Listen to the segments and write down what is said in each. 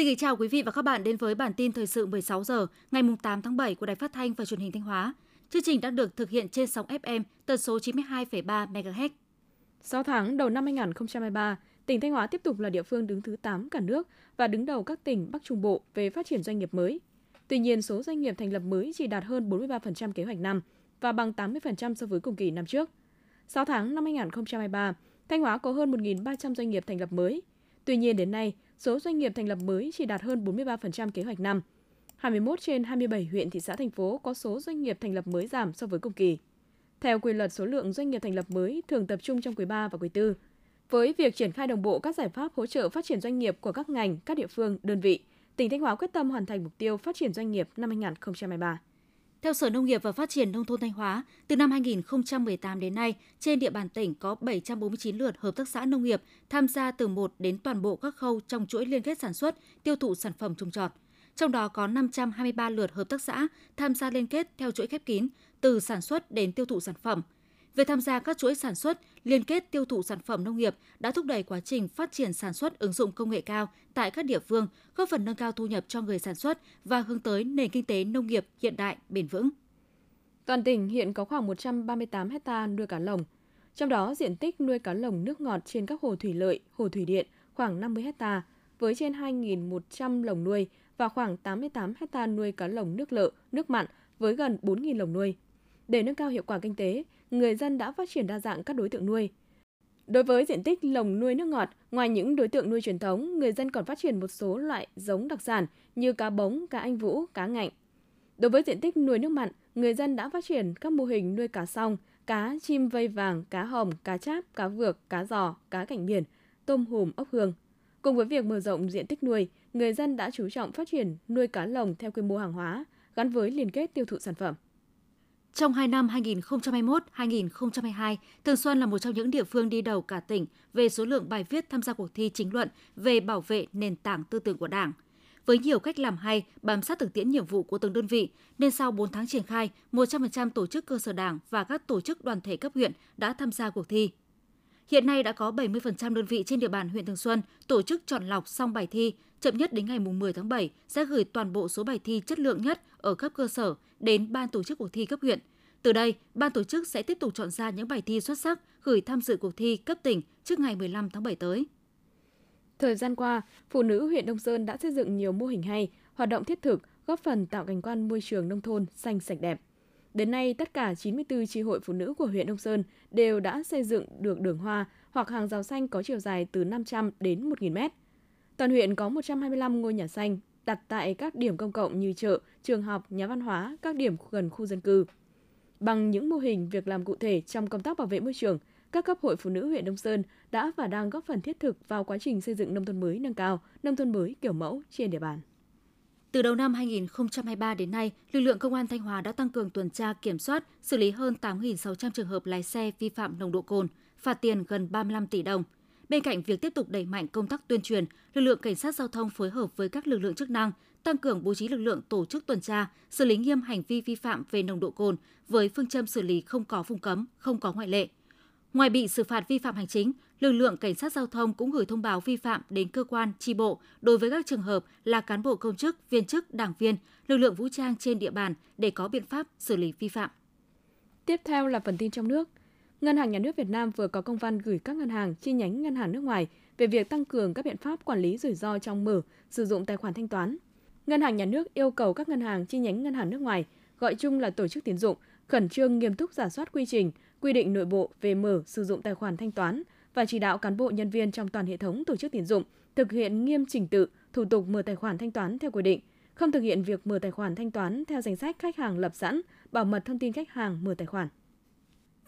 Xin kính chào quý vị và các bạn đến với bản tin thời sự 16 giờ ngày 8 tháng 7 của Đài Phát thanh và Truyền hình Thanh Hóa. Chương trình đang được thực hiện trên sóng FM tần số 92,3 MHz. 6 tháng đầu năm 2023, tỉnh Thanh Hóa tiếp tục là địa phương đứng thứ 8 cả nước và đứng đầu các tỉnh Bắc Trung Bộ về phát triển doanh nghiệp mới. Tuy nhiên, số doanh nghiệp thành lập mới chỉ đạt hơn 43% kế hoạch năm và bằng 80% so với cùng kỳ năm trước. 6 tháng năm 2023, Thanh Hóa có hơn 1.300 doanh nghiệp thành lập mới. Tuy nhiên đến nay, số doanh nghiệp thành lập mới chỉ đạt hơn 43% kế hoạch năm. 21 trên 27 huyện, thị xã, thành phố có số doanh nghiệp thành lập mới giảm so với cùng kỳ. Theo quy luật, số lượng doanh nghiệp thành lập mới thường tập trung trong quý 3 và quý 4. Với việc triển khai đồng bộ các giải pháp hỗ trợ phát triển doanh nghiệp của các ngành, các địa phương, đơn vị, tỉnh Thanh Hóa quyết tâm hoàn thành mục tiêu phát triển doanh nghiệp năm 2023. Theo Sở Nông nghiệp và Phát triển Nông thôn Thanh Hóa, từ năm 2018 đến nay, trên địa bàn tỉnh có 749 lượt hợp tác xã nông nghiệp tham gia từ một đến toàn bộ các khâu trong chuỗi liên kết sản xuất, tiêu thụ sản phẩm trồng trọt. Trong đó có 523 lượt hợp tác xã tham gia liên kết theo chuỗi khép kín, từ sản xuất đến tiêu thụ sản phẩm – Việc tham gia các chuỗi sản xuất, liên kết tiêu thụ sản phẩm nông nghiệp đã thúc đẩy quá trình phát triển sản xuất ứng dụng công nghệ cao tại các địa phương, góp phần nâng cao thu nhập cho người sản xuất và hướng tới nền kinh tế nông nghiệp hiện đại, bền vững. Toàn tỉnh hiện có khoảng 138 hecta nuôi cá lồng. Trong đó, diện tích nuôi cá lồng nước ngọt trên các hồ thủy lợi, hồ thủy điện khoảng 50 hecta, với trên 2.100 lồng nuôi và khoảng 88 hecta nuôi cá lồng nước lợ, nước mặn với gần 4.000 lồng nuôi. Để nâng cao hiệu quả kinh tế, người dân đã phát triển đa dạng các đối tượng nuôi. Đối với diện tích lồng nuôi nước ngọt, ngoài những đối tượng nuôi truyền thống, người dân còn phát triển một số loại giống đặc sản như cá bống, cá anh vũ, cá ngạnh. Đối với diện tích nuôi nước mặn, người dân đã phát triển các mô hình nuôi cá song, cá chim vây vàng, cá hồng, cá cháp, cá vược, cá giò, cá cảnh biển, tôm hùm, ốc hương. Cùng với việc mở rộng diện tích nuôi, người dân đã chú trọng phát triển nuôi cá lồng theo quy mô hàng hóa, gắn với liên kết tiêu thụ sản phẩm. Trong 2 năm 2021-2022, Thường Xuân là một trong những địa phương đi đầu cả tỉnh về số lượng bài viết tham gia cuộc thi chính luận về bảo vệ nền tảng tư tưởng của Đảng. Với nhiều cách làm hay, bám sát thực tiễn nhiệm vụ của từng đơn vị, nên sau 4 tháng triển khai, 100% tổ chức cơ sở Đảng và các tổ chức đoàn thể cấp huyện đã tham gia cuộc thi. Hiện nay đã có 70% đơn vị trên địa bàn huyện Thường Xuân tổ chức chọn lọc xong bài thi, chậm nhất đến ngày 10 tháng 7 sẽ gửi toàn bộ số bài thi chất lượng nhất ở cấp cơ sở đến ban tổ chức cuộc thi cấp huyện. Từ đây, ban tổ chức sẽ tiếp tục chọn ra những bài thi xuất sắc gửi tham dự cuộc thi cấp tỉnh trước ngày 15 tháng 7 tới. Thời gian qua, phụ nữ huyện Đông Sơn đã xây dựng nhiều mô hình hay, hoạt động thiết thực, góp phần tạo cảnh quan môi trường nông thôn xanh sạch đẹp. Đến nay, tất cả 94 tri hội phụ nữ của huyện Đông Sơn đều đã xây dựng được đường hoa hoặc hàng rào xanh có chiều dài từ 500 đến 1.000 mét. Toàn huyện có 125 ngôi nhà xanh đặt tại các điểm công cộng như chợ, trường học, nhà văn hóa, các điểm gần khu dân cư. Bằng những mô hình việc làm cụ thể trong công tác bảo vệ môi trường, các cấp hội phụ nữ huyện Đông Sơn đã và đang góp phần thiết thực vào quá trình xây dựng nông thôn mới nâng cao, nông thôn mới kiểu mẫu trên địa bàn. Từ đầu năm 2023 đến nay, lực lượng công an Thanh Hóa đã tăng cường tuần tra kiểm soát, xử lý hơn 8.600 trường hợp lái xe vi phạm nồng độ cồn, phạt tiền gần 35 tỷ đồng. Bên cạnh việc tiếp tục đẩy mạnh công tác tuyên truyền, lực lượng cảnh sát giao thông phối hợp với các lực lượng chức năng tăng cường bố trí lực lượng tổ chức tuần tra, xử lý nghiêm hành vi vi phạm về nồng độ cồn với phương châm xử lý không có vùng cấm, không có ngoại lệ. Ngoài bị xử phạt vi phạm hành chính, lực lượng cảnh sát giao thông cũng gửi thông báo vi phạm đến cơ quan, tri bộ đối với các trường hợp là cán bộ công chức, viên chức, đảng viên, lực lượng vũ trang trên địa bàn để có biện pháp xử lý vi phạm. Tiếp theo là phần tin trong nước. Ngân hàng Nhà nước Việt Nam vừa có công văn gửi các ngân hàng chi nhánh ngân hàng nước ngoài về việc tăng cường các biện pháp quản lý rủi ro trong mở, sử dụng tài khoản thanh toán. Ngân hàng Nhà nước yêu cầu các ngân hàng chi nhánh ngân hàng nước ngoài, gọi chung là tổ chức tín dụng, khẩn trương nghiêm túc giả soát quy trình, quy định nội bộ về mở, sử dụng tài khoản thanh toán và chỉ đạo cán bộ nhân viên trong toàn hệ thống tổ chức tín dụng thực hiện nghiêm trình tự, thủ tục mở tài khoản thanh toán theo quy định, không thực hiện việc mở tài khoản thanh toán theo danh sách khách hàng lập sẵn, bảo mật thông tin khách hàng mở tài khoản.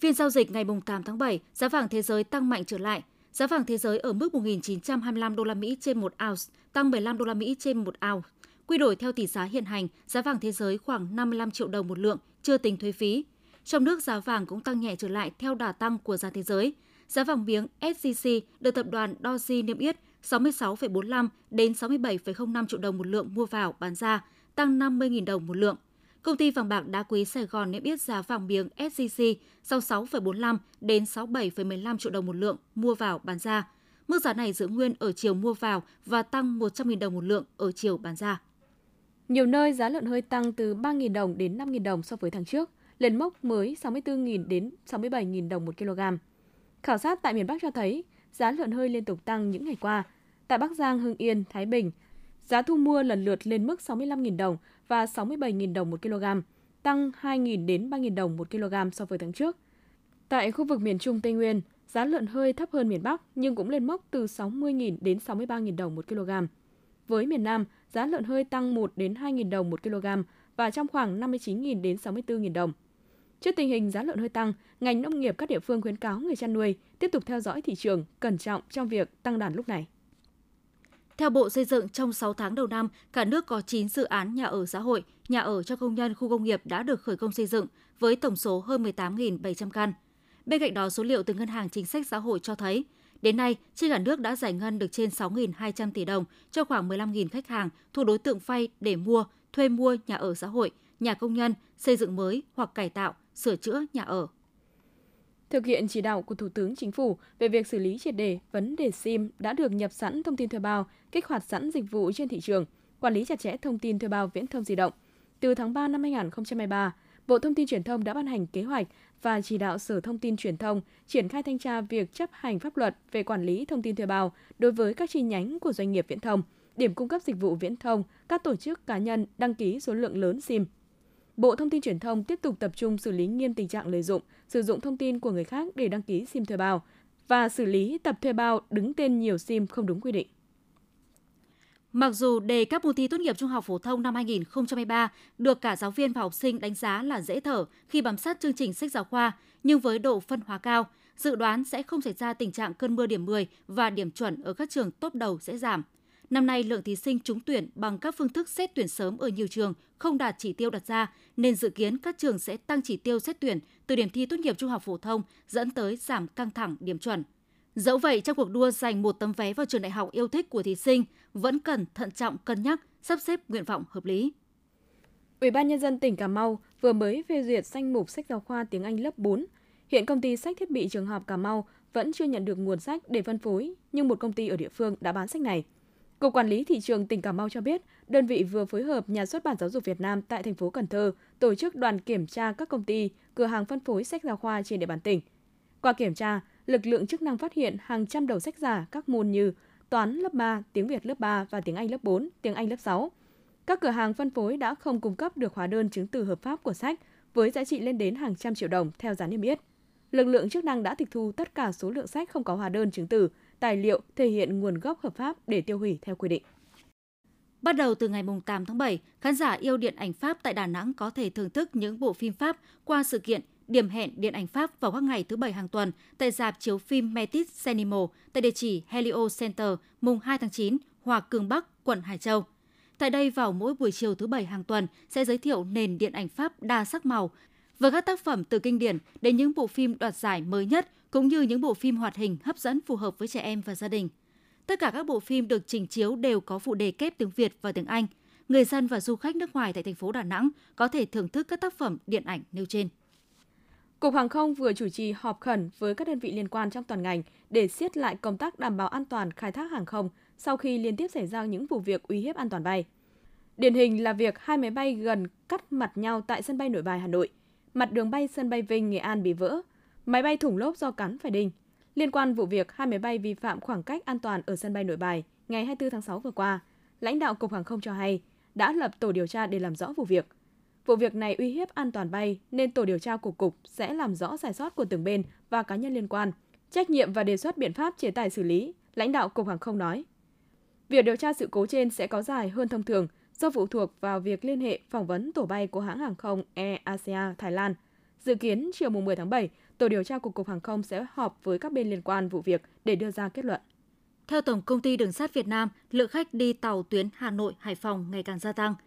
Phiên giao dịch ngày 8 tháng 7, giá vàng thế giới tăng mạnh trở lại. Giá vàng thế giới ở mức 1.925 đô la Mỹ trên một ounce, tăng 15 đô la Mỹ trên một ounce. Quy đổi theo tỷ giá hiện hành, giá vàng thế giới khoảng 55 triệu đồng một lượng, chưa tính thuế phí. Trong nước giá vàng cũng tăng nhẹ trở lại theo đà tăng của giá thế giới. Giá vàng miếng SJC được tập đoàn Doji niêm yết 66,45 đến 67,05 triệu đồng một lượng mua vào bán ra, tăng 50.000 đồng một lượng. Công ty vàng bạc đá quý Sài Gòn niêm yết giá vàng miếng SJC 66,45 đến 67,15 triệu đồng một lượng mua vào bán ra. Mức giá này giữ nguyên ở chiều mua vào và tăng 100.000 đồng một lượng ở chiều bán ra. Nhiều nơi giá lợn hơi tăng từ 3.000 đồng đến 5.000 đồng so với tháng trước, lên mốc mới 64.000 đến 67.000 đồng một kg. Khảo sát tại miền Bắc cho thấy giá lợn hơi liên tục tăng những ngày qua. Tại Bắc Giang, Hưng Yên, Thái Bình, giá thu mua lần lượt lên mức 65.000 đồng và 67.000 đồng một kg, tăng 2.000 đến 3.000 đồng một kg so với tháng trước. Tại khu vực miền Trung Tây Nguyên, giá lợn hơi thấp hơn miền Bắc nhưng cũng lên mốc từ 60.000 đến 63.000 đồng một kg. Với miền Nam, giá lợn hơi tăng 1 đến 2.000 đồng một kg và trong khoảng 59.000 đến 64.000 đồng. Trước tình hình giá lợn hơi tăng, ngành nông nghiệp các địa phương khuyến cáo người chăn nuôi tiếp tục theo dõi thị trường, cẩn trọng trong việc tăng đàn lúc này. Theo Bộ Xây dựng, trong 6 tháng đầu năm, cả nước có 9 dự án nhà ở xã hội, nhà ở cho công nhân khu công nghiệp đã được khởi công xây dựng với tổng số hơn 18.700 căn. Bên cạnh đó, số liệu từ Ngân hàng Chính sách Xã hội cho thấy, đến nay, trên cả nước đã giải ngân được trên 6.200 tỷ đồng cho khoảng 15.000 khách hàng thuộc đối tượng vay để mua, thuê mua nhà ở xã hội, nhà công nhân, xây dựng mới hoặc cải tạo, sửa chữa nhà ở. Thực hiện chỉ đạo của Thủ tướng Chính phủ về việc xử lý triệt đề vấn đề SIM đã được nhập sẵn thông tin thuê bao, kích hoạt sẵn dịch vụ trên thị trường, quản lý chặt chẽ thông tin thuê bao viễn thông di động. Từ tháng 3 năm 2023, Bộ Thông tin Truyền thông đã ban hành kế hoạch và chỉ đạo Sở Thông tin Truyền thông triển khai thanh tra việc chấp hành pháp luật về quản lý thông tin thuê bao đối với các chi nhánh của doanh nghiệp viễn thông, điểm cung cấp dịch vụ viễn thông, các tổ chức cá nhân đăng ký số lượng lớn SIM. Bộ Thông tin Truyền thông tiếp tục tập trung xử lý nghiêm tình trạng lợi dụng, sử dụng thông tin của người khác để đăng ký SIM thuê bao và xử lý tập thuê bao đứng tên nhiều SIM không đúng quy định. Mặc dù đề các môn thi tốt nghiệp trung học phổ thông năm 2023 được cả giáo viên và học sinh đánh giá là dễ thở khi bám sát chương trình sách giáo khoa, nhưng với độ phân hóa cao, dự đoán sẽ không xảy ra tình trạng cơn mưa điểm 10 và điểm chuẩn ở các trường top đầu sẽ giảm. Năm nay, lượng thí sinh trúng tuyển bằng các phương thức xét tuyển sớm ở nhiều trường không đạt chỉ tiêu đặt ra, nên dự kiến các trường sẽ tăng chỉ tiêu xét tuyển từ điểm thi tốt nghiệp trung học phổ thông dẫn tới giảm căng thẳng điểm chuẩn. Dẫu vậy, trong cuộc đua giành một tấm vé vào trường đại học yêu thích của thí sinh, vẫn cần thận trọng cân nhắc, sắp xếp nguyện vọng hợp lý. Ủy ban nhân dân tỉnh Cà Mau vừa mới phê duyệt danh mục sách giáo khoa tiếng Anh lớp 4. Hiện công ty sách thiết bị trường học Cà Mau vẫn chưa nhận được nguồn sách để phân phối, nhưng một công ty ở địa phương đã bán sách này. Cục Quản lý thị trường tỉnh Cà Mau cho biết, đơn vị vừa phối hợp nhà xuất bản giáo dục Việt Nam tại thành phố Cần Thơ tổ chức đoàn kiểm tra các công ty, cửa hàng phân phối sách giáo khoa trên địa bàn tỉnh. Qua kiểm tra, lực lượng chức năng phát hiện hàng trăm đầu sách giả các môn như toán lớp 3, tiếng Việt lớp 3 và tiếng Anh lớp 4, tiếng Anh lớp 6. Các cửa hàng phân phối đã không cung cấp được hóa đơn chứng từ hợp pháp của sách với giá trị lên đến hàng trăm triệu đồng theo giá niêm yết. Lực lượng chức năng đã tịch thu tất cả số lượng sách không có hóa đơn chứng từ, tài liệu thể hiện nguồn gốc hợp pháp để tiêu hủy theo quy định. Bắt đầu từ ngày 8 tháng 7, khán giả yêu điện ảnh Pháp tại Đà Nẵng có thể thưởng thức những bộ phim Pháp qua sự kiện điểm hẹn điện ảnh Pháp vào các ngày thứ Bảy hàng tuần tại dạp chiếu phim Metis Cinema tại địa chỉ Helio Center, mùng 2 tháng 9, Hòa Cường Bắc, quận Hải Châu. Tại đây vào mỗi buổi chiều thứ Bảy hàng tuần sẽ giới thiệu nền điện ảnh Pháp đa sắc màu với các tác phẩm từ kinh điển đến những bộ phim đoạt giải mới nhất cũng như những bộ phim hoạt hình hấp dẫn phù hợp với trẻ em và gia đình. Tất cả các bộ phim được trình chiếu đều có phụ đề kép tiếng Việt và tiếng Anh. Người dân và du khách nước ngoài tại thành phố Đà Nẵng có thể thưởng thức các tác phẩm điện ảnh nêu trên. Cục Hàng không vừa chủ trì họp khẩn với các đơn vị liên quan trong toàn ngành để siết lại công tác đảm bảo an toàn khai thác hàng không sau khi liên tiếp xảy ra những vụ việc uy hiếp an toàn bay. Điển hình là việc hai máy bay gần cắt mặt nhau tại sân bay Nội Bài Hà Nội. Mặt đường bay sân bay Vinh Nghệ An bị vỡ, máy bay thủng lốp do cắn phải đinh. Liên quan vụ việc hai máy bay vi phạm khoảng cách an toàn ở sân bay Nội Bài ngày 24 tháng 6 vừa qua, lãnh đạo Cục Hàng không cho hay đã lập tổ điều tra để làm rõ vụ việc – Vụ việc này uy hiếp an toàn bay nên tổ điều tra của cục sẽ làm rõ sai sót của từng bên và cá nhân liên quan, trách nhiệm và đề xuất biện pháp chế tài xử lý, lãnh đạo cục hàng không nói. Việc điều tra sự cố trên sẽ có dài hơn thông thường do phụ thuộc vào việc liên hệ phỏng vấn tổ bay của hãng hàng không Air Asia Thái Lan. Dự kiến chiều 10 tháng 7, tổ điều tra của Cục Hàng không sẽ họp với các bên liên quan vụ việc để đưa ra kết luận. Theo Tổng công ty Đường sắt Việt Nam, lượng khách đi tàu tuyến Hà Nội Hải Phòng ngày càng gia tăng –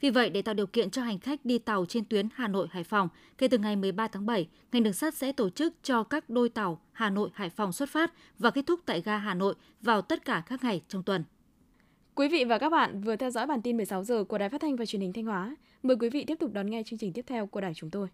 vì vậy, để tạo điều kiện cho hành khách đi tàu trên tuyến Hà Nội Hải Phòng, kể từ ngày 13 tháng 7, ngành đường sắt sẽ tổ chức cho các đôi tàu Hà Nội Hải Phòng xuất phát và kết thúc tại ga Hà Nội vào tất cả các ngày trong tuần. Quý vị và các bạn vừa theo dõi bản tin 16 giờ của Đài Phát thanh và Truyền hình Thanh Hóa. Mời quý vị tiếp tục đón nghe chương trình tiếp theo của đài chúng tôi.